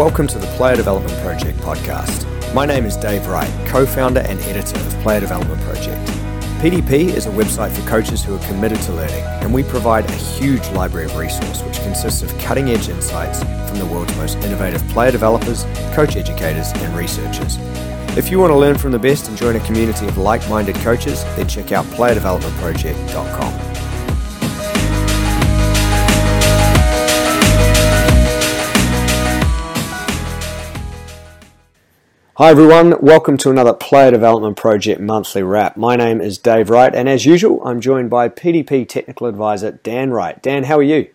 Welcome to the Player Development Project podcast. My name is Dave Wright, co founder and editor of Player Development Project. PDP is a website for coaches who are committed to learning, and we provide a huge library of resource which consists of cutting edge insights from the world's most innovative player developers, coach educators, and researchers. If you want to learn from the best and join a community of like minded coaches, then check out playerdevelopmentproject.com. Hi everyone, welcome to another Player Development Project monthly wrap. My name is Dave Wright, and as usual, I'm joined by PDP Technical Advisor Dan Wright. Dan, how are you?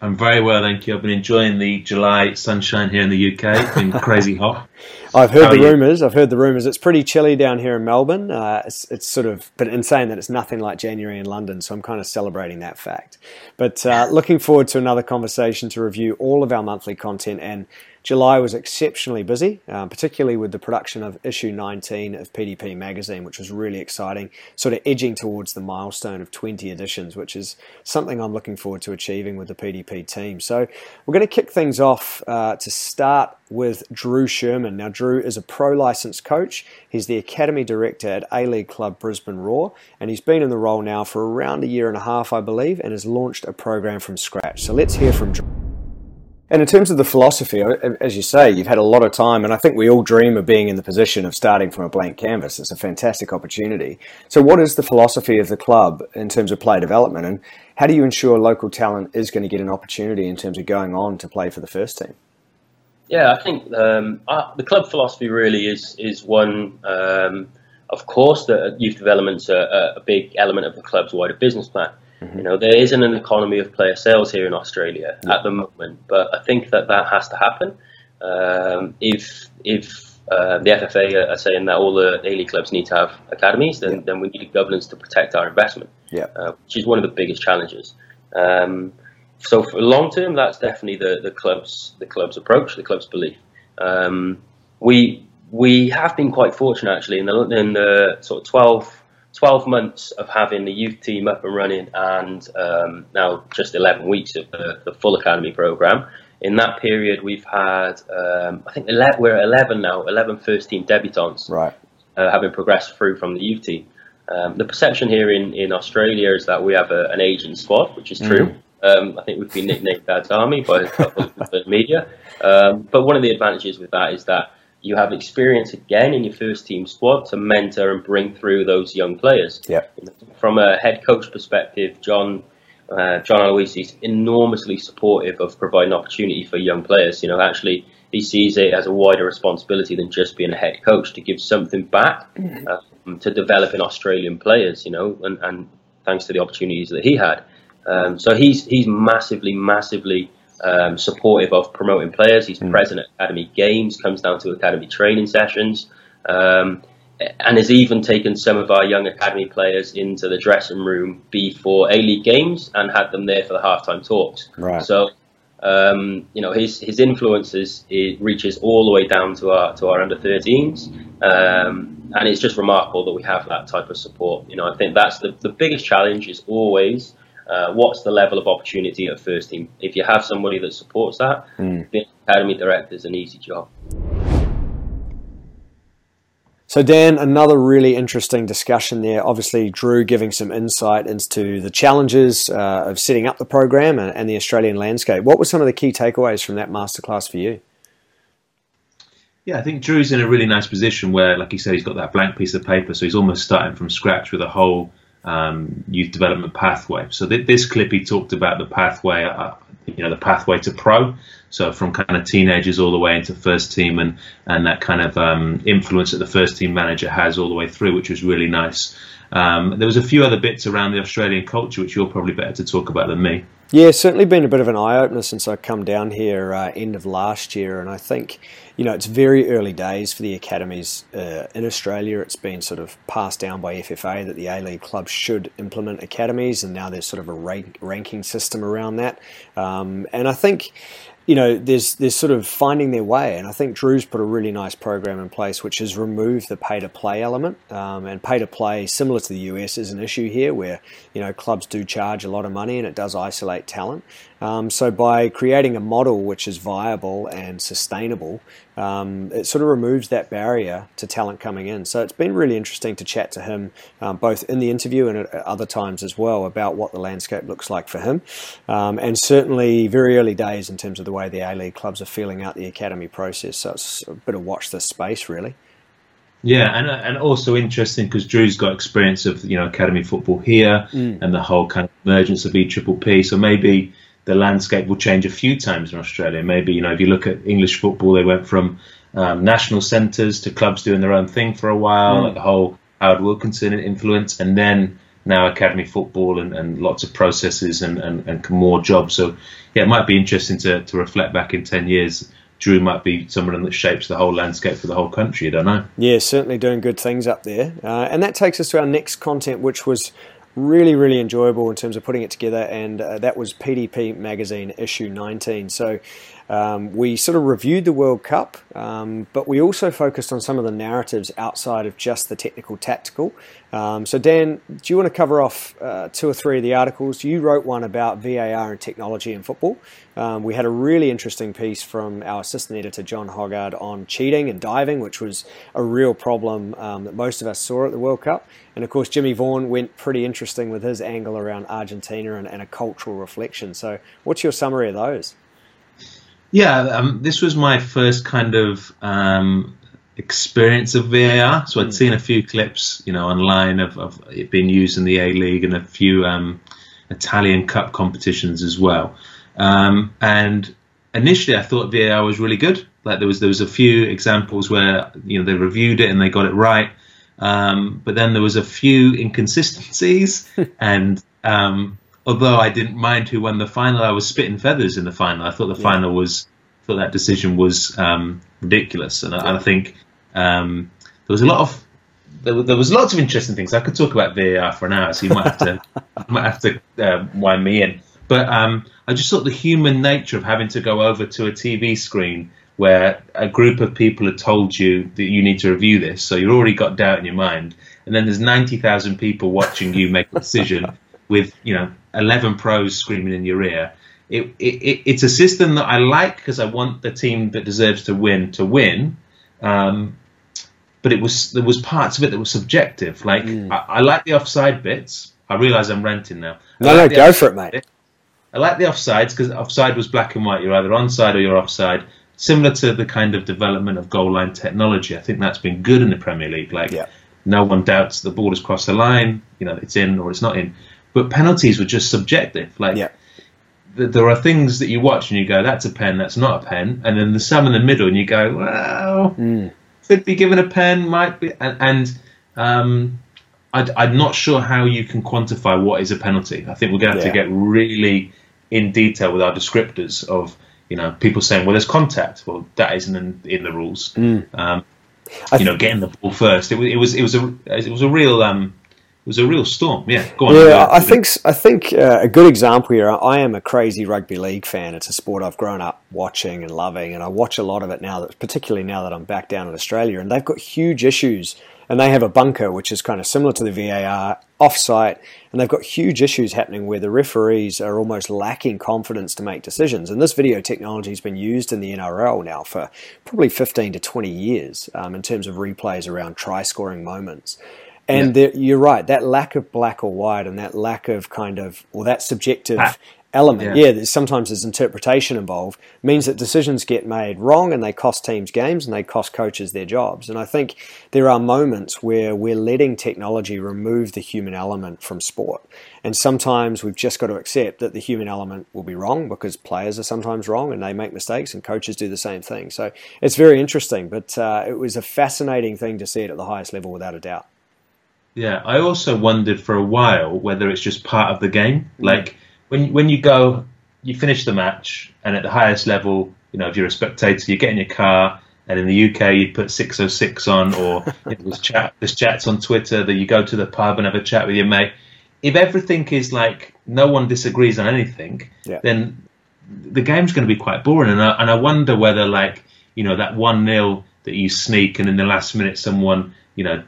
I'm very well, thank you. I've been enjoying the July sunshine here in the UK. It's been crazy hot. I've heard the rumours. I've heard the rumours. It's pretty chilly down here in Melbourne. Uh, it's, it's, sort of, but in saying that, it's nothing like January in London. So I'm kind of celebrating that fact. But uh, looking forward to another conversation to review all of our monthly content and July was exceptionally busy, um, particularly with the production of issue 19 of PDP magazine, which was really exciting, sort of edging towards the milestone of 20 editions, which is something I'm looking forward to achieving with the PDP team. So we're going to kick things off uh, to start with Drew Sherman. Now, Drew is a pro licensed coach. He's the academy director at A League Club Brisbane Roar, and he's been in the role now for around a year and a half, I believe, and has launched a program from scratch. So let's hear from Drew. And in terms of the philosophy, as you say, you've had a lot of time, and I think we all dream of being in the position of starting from a blank canvas. It's a fantastic opportunity. So, what is the philosophy of the club in terms of player development, and how do you ensure local talent is going to get an opportunity in terms of going on to play for the first team? Yeah, I think um, the club philosophy really is is one. Um, of course, that youth development's a, a big element of the club's wider business plan. Mm-hmm. You know, there isn't an economy of player sales here in Australia yeah. at the moment, but I think that that has to happen. Um, if if uh, the FFA are saying that all the A League clubs need to have academies, then, yeah. then we need governance to protect our investment, yeah. uh, which is one of the biggest challenges. Um, so for long term, that's definitely the, the club's the club's approach, the club's belief. Um, we we have been quite fortunate actually in the in the sort of 12 12 months of having the youth team up and running and um, now just 11 weeks of the, the, full academy program. In that period, we've had, um, I think 11, we're at 11 now, 11 first team debutants, right. uh, having progressed through from the youth team. Um, the perception here in, in Australia is that we have a, an aging squad, which is true. Mm. Um, I think we've been nicknamed Dad's Army by a couple of the media. Um, but one of the advantages with that is that you have experience again in your first team squad to mentor and bring through those young players. Yeah. From a head coach perspective, John uh, John Aloisi is enormously supportive of providing opportunity for young players. You know, actually, he sees it as a wider responsibility than just being a head coach to give something back mm-hmm. um, to developing Australian players. You know, and, and thanks to the opportunities that he had. Um, so he's he's massively, massively um, supportive of promoting players. He's mm. present at academy games, comes down to academy training sessions, um, and has even taken some of our young academy players into the dressing room before A League games and had them there for the halftime talks. Right. So. Um, you know his his influences it reaches all the way down to our to our under 13s, um, and it's just remarkable that we have that type of support. You know I think that's the the biggest challenge is always uh, what's the level of opportunity at first team? If you have somebody that supports that, mm. the academy director is an easy job. So, Dan, another really interesting discussion there. Obviously, Drew giving some insight into the challenges uh, of setting up the program and, and, the Australian landscape. What were some of the key takeaways from that masterclass for you? Yeah, I think Drew's in a really nice position where, like you said, he's got that blank piece of paper, so he's almost starting from scratch with a whole um, youth development pathway. So th- this clip he talked about the pathway, uh, you know, the pathway to pro. So from kind of teenagers all the way into first team, and and that kind of um, influence that the first team manager has all the way through, which was really nice. Um, there was a few other bits around the Australian culture, which you're probably better to talk about than me. Yeah, certainly been a bit of an eye opener since I come down here uh, end of last year, and I think you know it's very early days for the academies uh, in Australia. It's been sort of passed down by FFA that the A League clubs should implement academies, and now there's sort of a rank, ranking system around that. Um, and I think you know, there's there's sort of finding their way, and I think Drew's put a really nice program in place, which has removed the pay to play element. Um, and pay to play, similar to the US, is an issue here, where you know clubs do charge a lot of money, and it does isolate talent. Um, so by creating a model which is viable and sustainable, um, it sort of removes that barrier to talent coming in. So it's been really interesting to chat to him, um, both in the interview and at other times as well, about what the landscape looks like for him. Um, and certainly very early days in terms of the way the A League clubs are feeling out the academy process. So it's a bit of watch this space, really. Yeah, and and also interesting because Drew's got experience of you know academy football here mm. and the whole kind of emergence of E Triple P. So maybe the landscape will change a few times in Australia. Maybe you know if you look at English football, they went from um, national centres to clubs doing their own thing for a while, mm. like the whole Howard Wilkinson influence, and then now academy football and, and lots of processes and, and, and more jobs. So yeah, it might be interesting to, to reflect back in ten years. Drew might be someone that shapes the whole landscape for the whole country. I don't know. Yeah, certainly doing good things up there. Uh, and that takes us to our next content, which was really, really enjoyable in terms of putting it together, and uh, that was PDP Magazine issue 19. So um, we sort of reviewed the World Cup, um, but we also focused on some of the narratives outside of just the technical tactical. Um, so, Dan, do you want to cover off uh, two or three of the articles? You wrote one about VAR and technology in football. Um, we had a really interesting piece from our assistant editor, John Hoggard, on cheating and diving, which was a real problem um, that most of us saw at the World Cup. And of course, Jimmy Vaughan went pretty interesting with his angle around Argentina and, and a cultural reflection. So, what's your summary of those? Yeah, um, this was my first kind of um, experience of VAR. So I'd mm. seen a few clips, you know, online of, of it being used in the A League and a few um, Italian Cup competitions as well. Um, and initially, I thought VAR was really good. Like there was there was a few examples where you know they reviewed it and they got it right. Um, but then there was a few inconsistencies and um, although I didn't mind who won the final, I was spitting feathers in the final. I thought the yeah. final was thought that decision was um, ridiculous, and I, I think um, there was a lot of there, there, was lots of interesting things. I could talk about VAR for an hour, so you might have to might have to uh, wind me in. But um, I just thought the human nature of having to go over to a TV screen where a group of people had told you that you need to review this, so you've already got doubt in your mind, and then there's ninety thousand people watching you make a decision with you know 11 pros screaming in your ear. It, it, it's a system that I like because I want the team that deserves to win to win. Um, but it was there was parts of it that were subjective. Like mm. I, I, like the offside bits. I realise I'm ranting now. I no, like no, go for it, mate. I like the offsides because offside was black and white. You're either onside or you're offside. Similar to the kind of development of goal line technology. I think that's been good in the Premier League. Like yeah. no one doubts the ball has crossed the line. You know, it's in or it's not in. But penalties were just subjective. Like yeah. th- there are things that you watch and you go, "That's a pen. That's not a pen," and then there's some in the middle and you go, "Well, mm. could be given a pen, might be," and, and um, I, am not sure how you can quantify what is a penalty. I think we're going to have yeah. to get really in detail with our descriptors of you know people saying, "Well, there's contact." Well, that isn't in, in the rules. Mm. Um, you know, getting the ball first. It was it was it was a it was a real um, was a real storm. Yeah, go on. Yeah, I think I think uh, a good example here. I am a crazy rugby league fan. It's a sport I've grown up watching and loving, and I watch a lot of it now. That particularly now that I'm back down in Australia, and they've got huge issues. And they have a bunker which is kind of similar to the VAR offsite, and they've got huge issues happening where the referees are almost lacking confidence to make decisions. And this video technology has been used in the NRL now for probably 15 to 20 years um, in terms of replays around try scoring moments. And yeah. the, you're right, that lack of black or white and that lack of kind of, or that subjective ah, element, yeah, yeah there's, sometimes there's interpretation involved, means that decisions get made wrong and they cost teams games and they cost coaches their jobs. And I think there are moments where we're letting technology remove the human element from sport. And sometimes we've just got to accept that the human element will be wrong because players are sometimes wrong and they make mistakes and coaches do the same thing. So it's very interesting, but uh, it was a fascinating thing to see it at the highest level without a doubt. Yeah, I also wondered for a while whether it's just part of the game. Mm. Like when when you go, you finish the match, and at the highest level, you know, if you're a spectator, you get in your car, and in the UK, you put 606 on, or you know, there's chat, there's chats on Twitter that you go to the pub and have a chat with your mate. If everything is like no one disagrees on anything, yeah. then the game's going to be quite boring. And I, and I wonder whether like you know that one nil that you sneak and in the last minute someone you know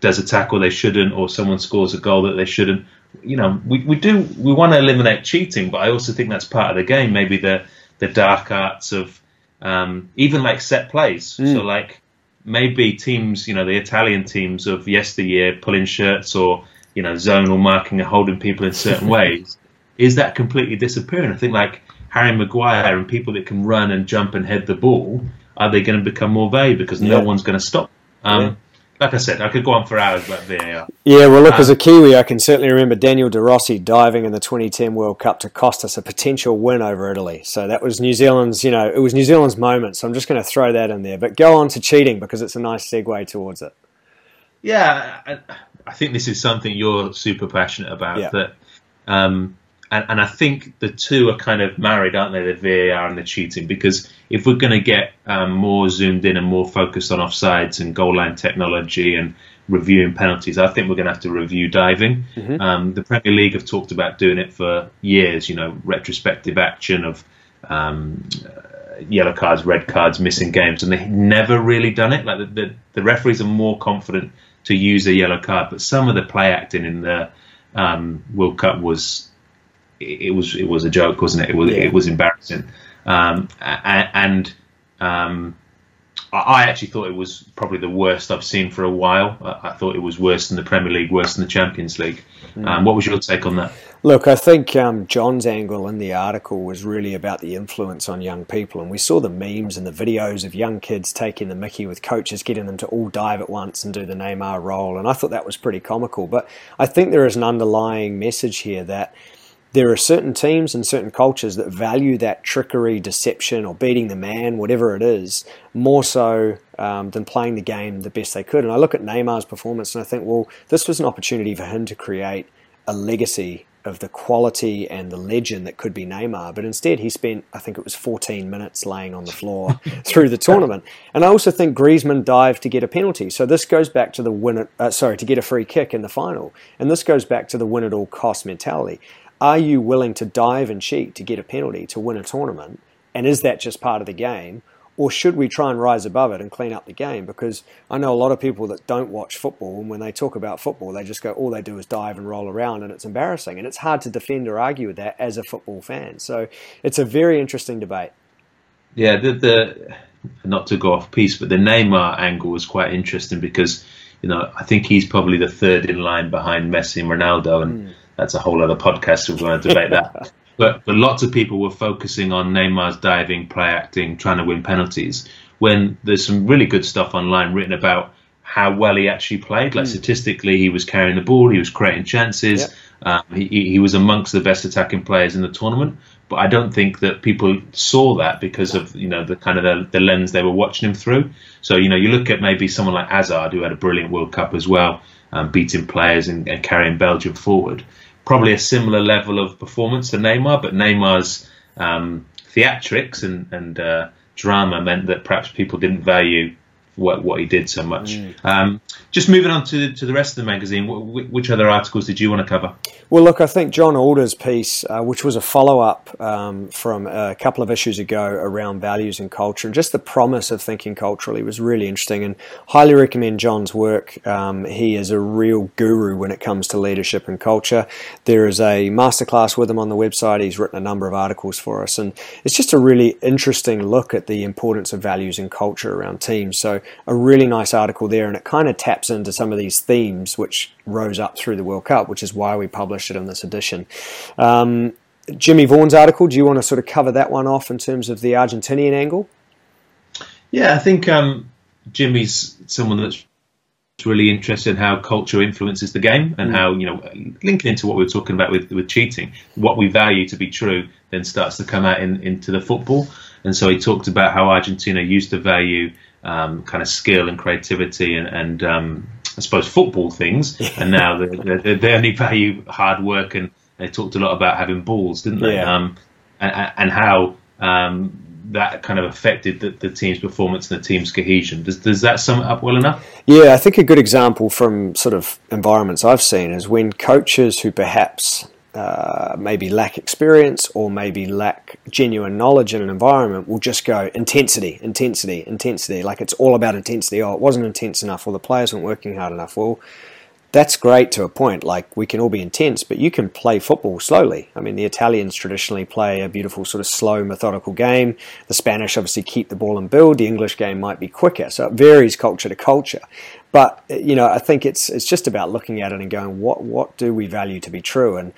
does a tackle they shouldn't or someone scores a goal that they shouldn't. You know we, we do we want to eliminate cheating, but I also think that's part of the game. Maybe the the dark arts of um, even like set plays. Mm. So like maybe teams, you know, the Italian teams of yesteryear pulling shirts or you know zonal marking and holding people in certain ways. Is that completely disappearing? I think like Harry Maguire and people that can run and jump and head the ball, are they going to become more vague because yeah. no one's going to stop? Um, yeah. Like I said, I could go on for hours about VAR. Yeah, well, look, um, as a Kiwi, I can certainly remember Daniel De Rossi diving in the 2010 World Cup to cost us a potential win over Italy. So that was New Zealand's, you know, it was New Zealand's moment. So I'm just going to throw that in there. But go on to cheating because it's a nice segue towards it. Yeah, I, I think this is something you're super passionate about. Yeah. That um, and, and I think the two are kind of married, aren't they? The VAR and the cheating, because if we're going to get um, more zoomed in and more focused on offsides and goal line technology and reviewing penalties, I think we're going to have to review diving. Mm-hmm. Um, the Premier League have talked about doing it for years. You know, retrospective action of um, yellow cards, red cards, missing games, and they've never really done it. Like the, the, the, referees are more confident to use a yellow card, but some of the play acting in the um, World Cup was it was it was a joke, wasn't it? It was yeah. it was embarrassing, um, and um, I actually thought it was probably the worst I've seen for a while. I thought it was worse than the Premier League, worse than the Champions League. Mm. Um, what was your take on that? Look, I think um, John's angle in the article was really about the influence on young people, and we saw the memes and the videos of young kids taking the Mickey with coaches getting them to all dive at once and do the Neymar roll, and I thought that was pretty comical. But I think there is an underlying message here that there are certain teams and certain cultures that value that trickery, deception, or beating the man, whatever it is, more so um, than playing the game the best they could. And I look at Neymar's performance and I think, well, this was an opportunity for him to create a legacy of the quality and the legend that could be Neymar, but instead he spent, I think it was 14 minutes laying on the floor through the tournament. And I also think Griezmann dived to get a penalty. So this goes back to the win, it, uh, sorry, to get a free kick in the final. And this goes back to the win at all cost mentality. Are you willing to dive and cheat to get a penalty to win a tournament? And is that just part of the game? Or should we try and rise above it and clean up the game? Because I know a lot of people that don't watch football, and when they talk about football, they just go, all they do is dive and roll around, and it's embarrassing. And it's hard to defend or argue with that as a football fan. So it's a very interesting debate. Yeah, the, the not to go off piece, but the Neymar angle was quite interesting because, you know, I think he's probably the third in line behind Messi and Ronaldo. And mm that's a whole other podcast. We're going to debate that. But, but lots of people were focusing on Neymar's diving, play acting, trying to win penalties. When there's some really good stuff online written about how well he actually played. Like mm. statistically, he was carrying the ball, he was creating chances. Yep. Um, he, he was amongst the best attacking players in the tournament. But I don't think that people saw that because of you know the kind of the, the lens they were watching him through. So you know you look at maybe someone like Hazard who had a brilliant World Cup as well, um, beating players and, and carrying Belgium forward probably a similar level of performance to Neymar, but Neymar's um, theatrics and, and uh, drama meant that perhaps people didn't value what, what he did so much. Mm. Um, just moving on to to the rest of the magazine, which other articles did you want to cover? Well, look, I think John Alder's piece, uh, which was a follow up um, from a couple of issues ago around values and culture, and just the promise of thinking culturally was really interesting, and highly recommend John's work. Um, he is a real guru when it comes to leadership and culture. There is a masterclass with him on the website. He's written a number of articles for us, and it's just a really interesting look at the importance of values and culture around teams. So, a really nice article there, and it kind of taps into some of these themes which rose up through the World Cup, which is why we published it in this edition. Um, Jimmy Vaughan's article, do you want to sort of cover that one off in terms of the Argentinian angle? Yeah, I think um, Jimmy's someone that's really interested in how culture influences the game and mm. how, you know, linking into what we were talking about with, with cheating, what we value to be true then starts to come out in, into the football. And so he talked about how Argentina used to value um, kind of skill and creativity and, and um, I suppose football things, and now they, they, they, only value hard work. And they talked a lot about having balls, didn't they? Yeah. Um, and, and, how um, that kind of affected the, the, team's performance and the team's cohesion. Does, does that sum it up well enough? Yeah, I think a good example from sort of environments I've seen is when coaches who perhaps uh, maybe lack experience or maybe lack genuine knowledge in an environment will just go intensity, intensity, intensity. Like it's all about intensity. Oh, it wasn't intense enough, or the players weren't working hard enough. Well, that's great to a point. Like we can all be intense, but you can play football slowly. I mean, the Italians traditionally play a beautiful sort of slow, methodical game. The Spanish obviously keep the ball and build. The English game might be quicker, so it varies culture to culture. But you know, I think it's it's just about looking at it and going, what what do we value to be true? And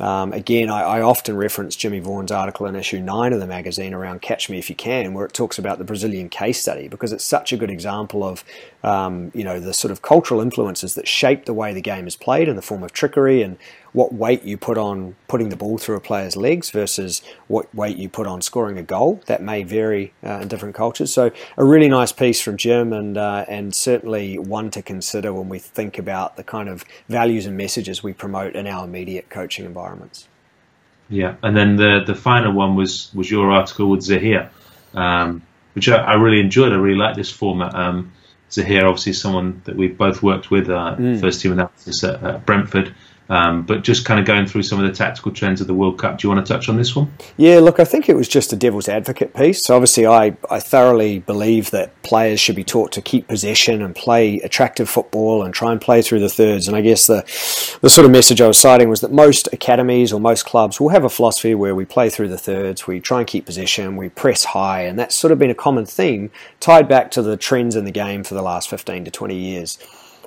um, again, I, I, often reference Jimmy Vaughan's article in issue 9 of the magazine around Catch Me If You Can, where it talks about the Brazilian case study because it's such a good example of um, you know the sort of cultural influences that shape the way the game is played in the form of trickery and what weight you put on putting the ball through a player's legs versus what weight you put on scoring a goal. That may vary uh, in different cultures. So a really nice piece from Jim, and uh, and certainly one to consider when we think about the kind of values and messages we promote in our immediate coaching environments. Yeah, and then the the final one was was your article with Zahir, um, which I, I, really enjoyed. I really like this format. Um, Zahir, obviously, someone that we've both worked with, uh, mm. first team analysis at, at Brentford. Um, but just kind of going through some of the tactical trends of the World Cup. Do you want to touch on this one? Yeah, look, I think it was just a devil's advocate piece. So obviously, I, I thoroughly believe that players should be taught to keep possession and play attractive football and try and play through the thirds. And I guess the, the sort of message I was citing was that most academies or most clubs will have a philosophy where we play through the thirds, we try and keep possession, we press high, and that's sort of been a common theme tied back to the trends in the game for the last 15 to 20 years.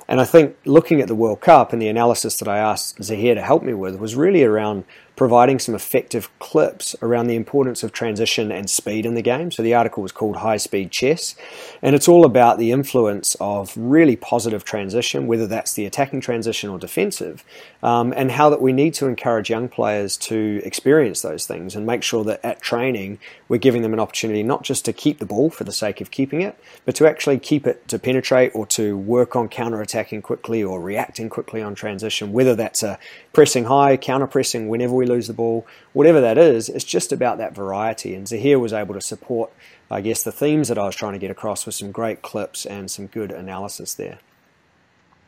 And I think looking at the World Cup and the analysis that I asked Zahir to help me with was really around providing some effective clips around the importance of transition and speed in the game. So the article was called High Speed Chess, and it's all about the influence of really positive transition, whether that's the attacking transition or defensive, um, and how that we need to encourage young players to experience those things and make sure that at training we're giving them an opportunity not just to keep the ball for the sake of keeping it, but to actually keep it to penetrate or to work on counter attacking quickly or reacting quickly on transition, whether that's a pressing high, counter pressing whenever we we lose the ball, whatever that is, it's just about that variety. And Zahir was able to support, I guess, the themes that I was trying to get across with some great clips and some good analysis there.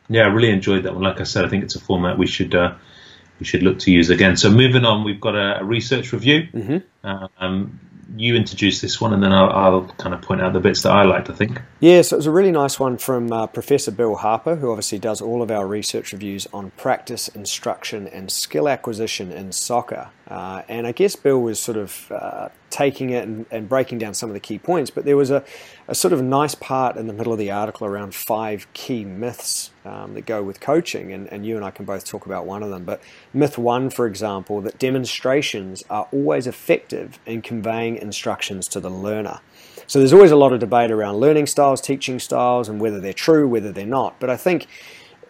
Yeah, I really enjoyed that one. Like I said, I think it's a format we should uh, we should look to use again. So moving on, we've got a, a research review. Mm-hmm. Um, you introduce this one, and then I'll, I'll, kind of point out the bits that I liked. I think. Yeah, so it was a really nice one from uh, Professor Bill Harper, who obviously does all of our research reviews on practice, instruction, and skill acquisition in soccer. Uh, and I guess Bill was sort of uh, taking it and, and, breaking down some of the key points, but there was a, a, sort of nice part in the middle of the article around five key myths um, that go with coaching, and, and you and I can both talk about one of them. But myth one, for example, that demonstrations are always effective in conveying instructions to the learner. So there's always a lot of debate around learning styles, teaching styles, and whether they're true, whether they're not. But I think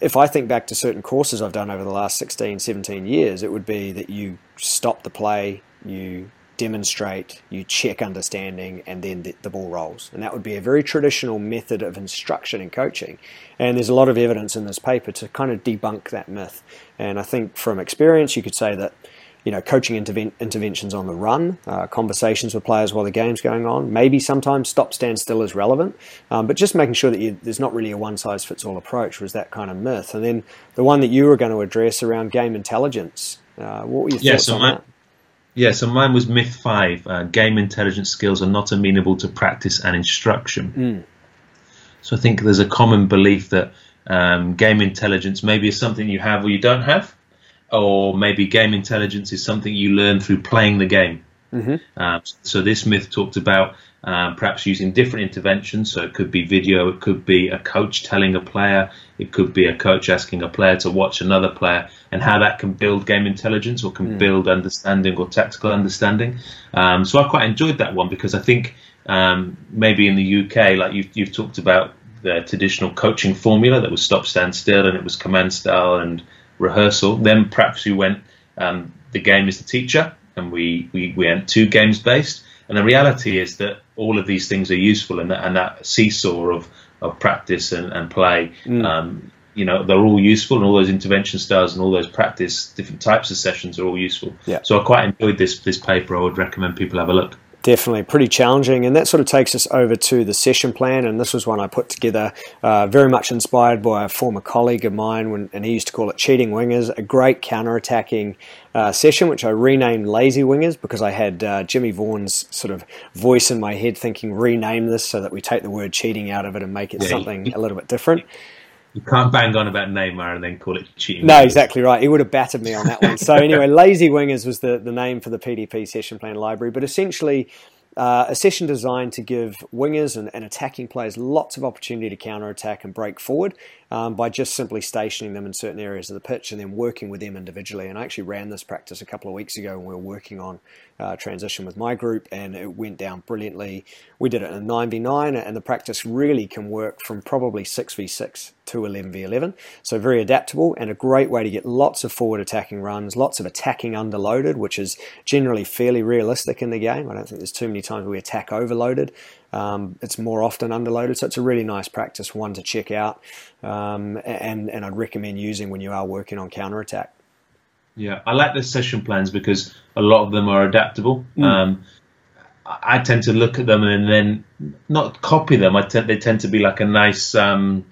if I think back to certain courses I've done over the last 16, 17 years, it would be that you stop the play, you demonstrate, you check understanding, and then the, the, ball rolls. And that would be a very traditional method of instruction and coaching. And there's a lot of evidence in this paper to kind of debunk that myth. And I think from experience, you could say that you know, coaching interven- interventions on the run, uh, conversations with players while the game's going on. Maybe sometimes stop, stand still is relevant, um, but just making sure that you, there's not really a one size fits all approach was that kind of myth. And then the one that you were going to address around game intelligence. Uh, what were your yeah, thoughts so on mine, that? Yeah, so mine was myth five. Uh, game intelligence skills are not amenable to practice and instruction. Mm. So I think there's a common belief that um, game intelligence maybe is something you have or you don't have or maybe game intelligence is something you learn through playing the game. Mm-hmm. Um, so this myth talked about um, perhaps using different interventions. So it could be video, it could be a coach telling a player, it could be a coach asking a player to watch another player, and how that can build game intelligence or can mm. build understanding or tactical understanding. Um, so I quite enjoyed that one because I think um, maybe in the UK, like you've, you've talked about the traditional coaching formula that was stop, stand still, and it was command style and rehearsal. Then perhaps we went, um, the game is the teacher, and we, we, we went two games based. And the reality is that all of these things are useful, and that, and that seesaw of, of practice and, and play, mm. um, you know, they're all useful, and all those intervention styles and all those practice, different types of sessions are all useful. Yeah. So I quite enjoyed this this paper. I would recommend people have a look. Definitely, pretty challenging. And that sort of takes us over to the session plan. And this was one I put together, uh, very much inspired by a former colleague of mine, when, and he used to call it Cheating Wingers, a great counter attacking uh, session, which I renamed Lazy Wingers because I had uh, Jimmy Vaughan's sort of voice in my head thinking, rename this so that we take the word cheating out of it and make it yeah, something a little bit different. You can't bang on about Neymar and then call it cheating. No, exactly right. He would have battered me on that one. So anyway, Lazy Wingers was the, the name for the PDP session plan library, but essentially uh, a session designed to give wingers and, and, attacking players lots of opportunity to counter attack and break forward um, by just simply stationing them in certain areas of the pitch and then working with them individually. And I actually ran this practice a couple of weeks ago when we were working on uh, transition with my group, and it went down brilliantly. We did it in a 9v9, and the practice really can work from probably 6v6 to 11v11. So very adaptable and a great way to get lots of forward attacking runs, lots of attacking underloaded, which is generally fairly realistic in the game. I don't think there's too many times we attack overloaded. Um, it's more often underloaded, so it's a really nice practice, one to check out, um, and and I'd recommend using when you are working on counter attack. Yeah, I like the session plans because a lot of them are adaptable. Mm. Um, I tend to look at them and then not copy them. I tend, they tend to be like a nice um,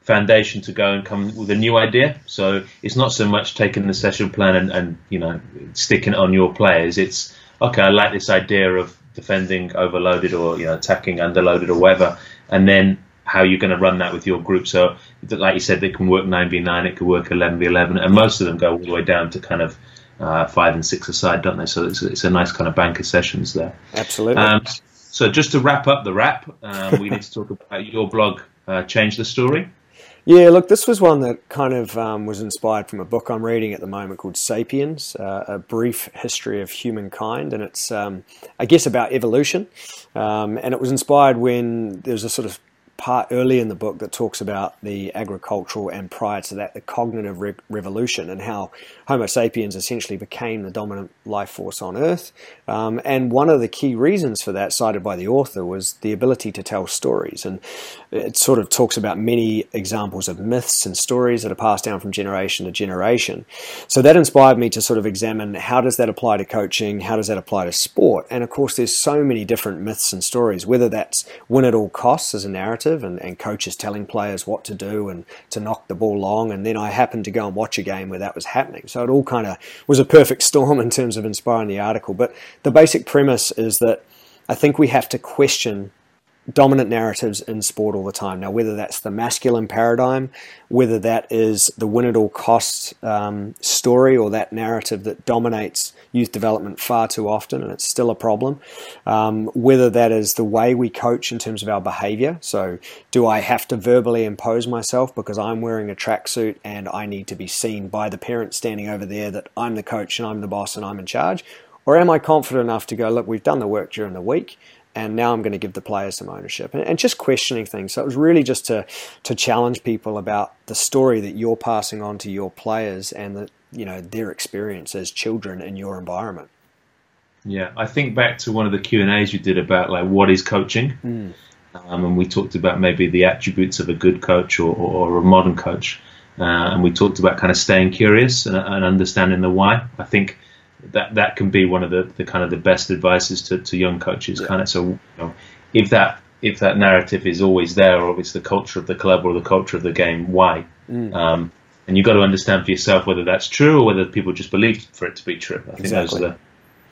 foundation to go and come with a new idea. So it's not so much taking the session plan and, and you know sticking it on your players. It's okay. I like this idea of defending overloaded or you know attacking underloaded or whatever, and then how you're going to run that with your group. So, like you said, it can work 9v9, it could work 11v11, and most of them go all the way down to kind of uh, five and six aside, don't they? So it's, it's a nice kind of bank of sessions there. Absolutely. Um, so just to wrap up the wrap, um, we need to talk about your blog, uh, Change the Story. Yeah, look, this was one that kind of um, was inspired from a book I'm reading at the moment called Sapiens, uh, A Brief History of Humankind. And it's, um, I guess, about evolution. Um, and it was inspired when there was a sort of part early in the book that talks about the agricultural and prior to that the cognitive re- revolution and how Homo sapiens essentially became the dominant life force on Earth. Um, and one of the key reasons for that, cited by the author, was the ability to tell stories. And it sort of talks about many examples of myths and stories that are passed down from generation to generation. So that inspired me to sort of examine how does that apply to coaching, how does that apply to sport, and of course there's so many different myths and stories, whether that's win at all costs as a narrative and, and coaches telling players what to do and to knock the ball long, and then I happened to go and watch a game where that was happening. So it all kind of was a perfect storm in terms of inspiring the article. But the basic premise is that I think we have to question dominant narratives in sport all the time. Now, whether that's the masculine paradigm, whether that is the win at all costs um, story or that narrative that dominates youth development far too often, and it's still a problem, um, whether that is the way we coach in terms of our behavior. So, do I have to verbally impose myself because I'm wearing a tracksuit and I need to be seen by the parent standing over there that I'm the coach and I'm the boss and I'm in charge? Or am I confident enough to go, look, we've done the work during the week and now I'm going to give the players some ownership and, and, just questioning things. So it was really just to to challenge people about the story that you're passing on to your players and that you know their experience as children in your environment. Yeah, I think back to one of the Q and A's you did about like what is coaching, mm. um, and we talked about maybe the attributes of a good coach or, or, or a modern coach, uh, and we talked about kind of staying curious and, and understanding the why. I think that that can be one of the, the kind of the best advices to, to young coaches. Yeah. Kind of so you know, if that if that narrative is always there, or if it's the culture of the club or the culture of the game, why? Mm. Um, and you've got to understand for yourself whether that's true or whether people just believe for it to be true. I think exactly. those are the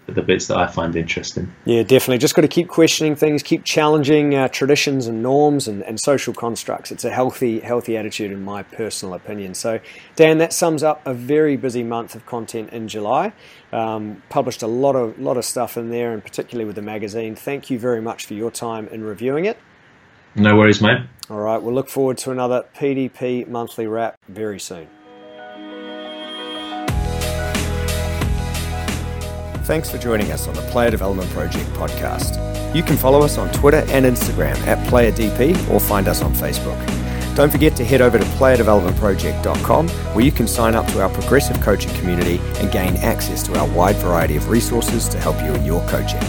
the bits that I find interesting. Yeah, definitely. Just got to keep questioning things, keep challenging uh, traditions and norms and, and social constructs. It's a healthy, healthy attitude, in my personal opinion. So, Dan, that sums up a very busy month of content in July. Um, published a lot of lot of stuff in there, and particularly with the magazine. Thank you very much for your time in reviewing it. No worries, mate. All right, we'll look forward to another PDP monthly wrap very soon. Thanks for joining us on the Player Development Project podcast. You can follow us on Twitter and Instagram at PlayerDP or find us on Facebook. Don't forget to head over to playerdevelopmentproject.com where you can sign up to our progressive coaching community and gain access to our wide variety of resources to help you in your coaching.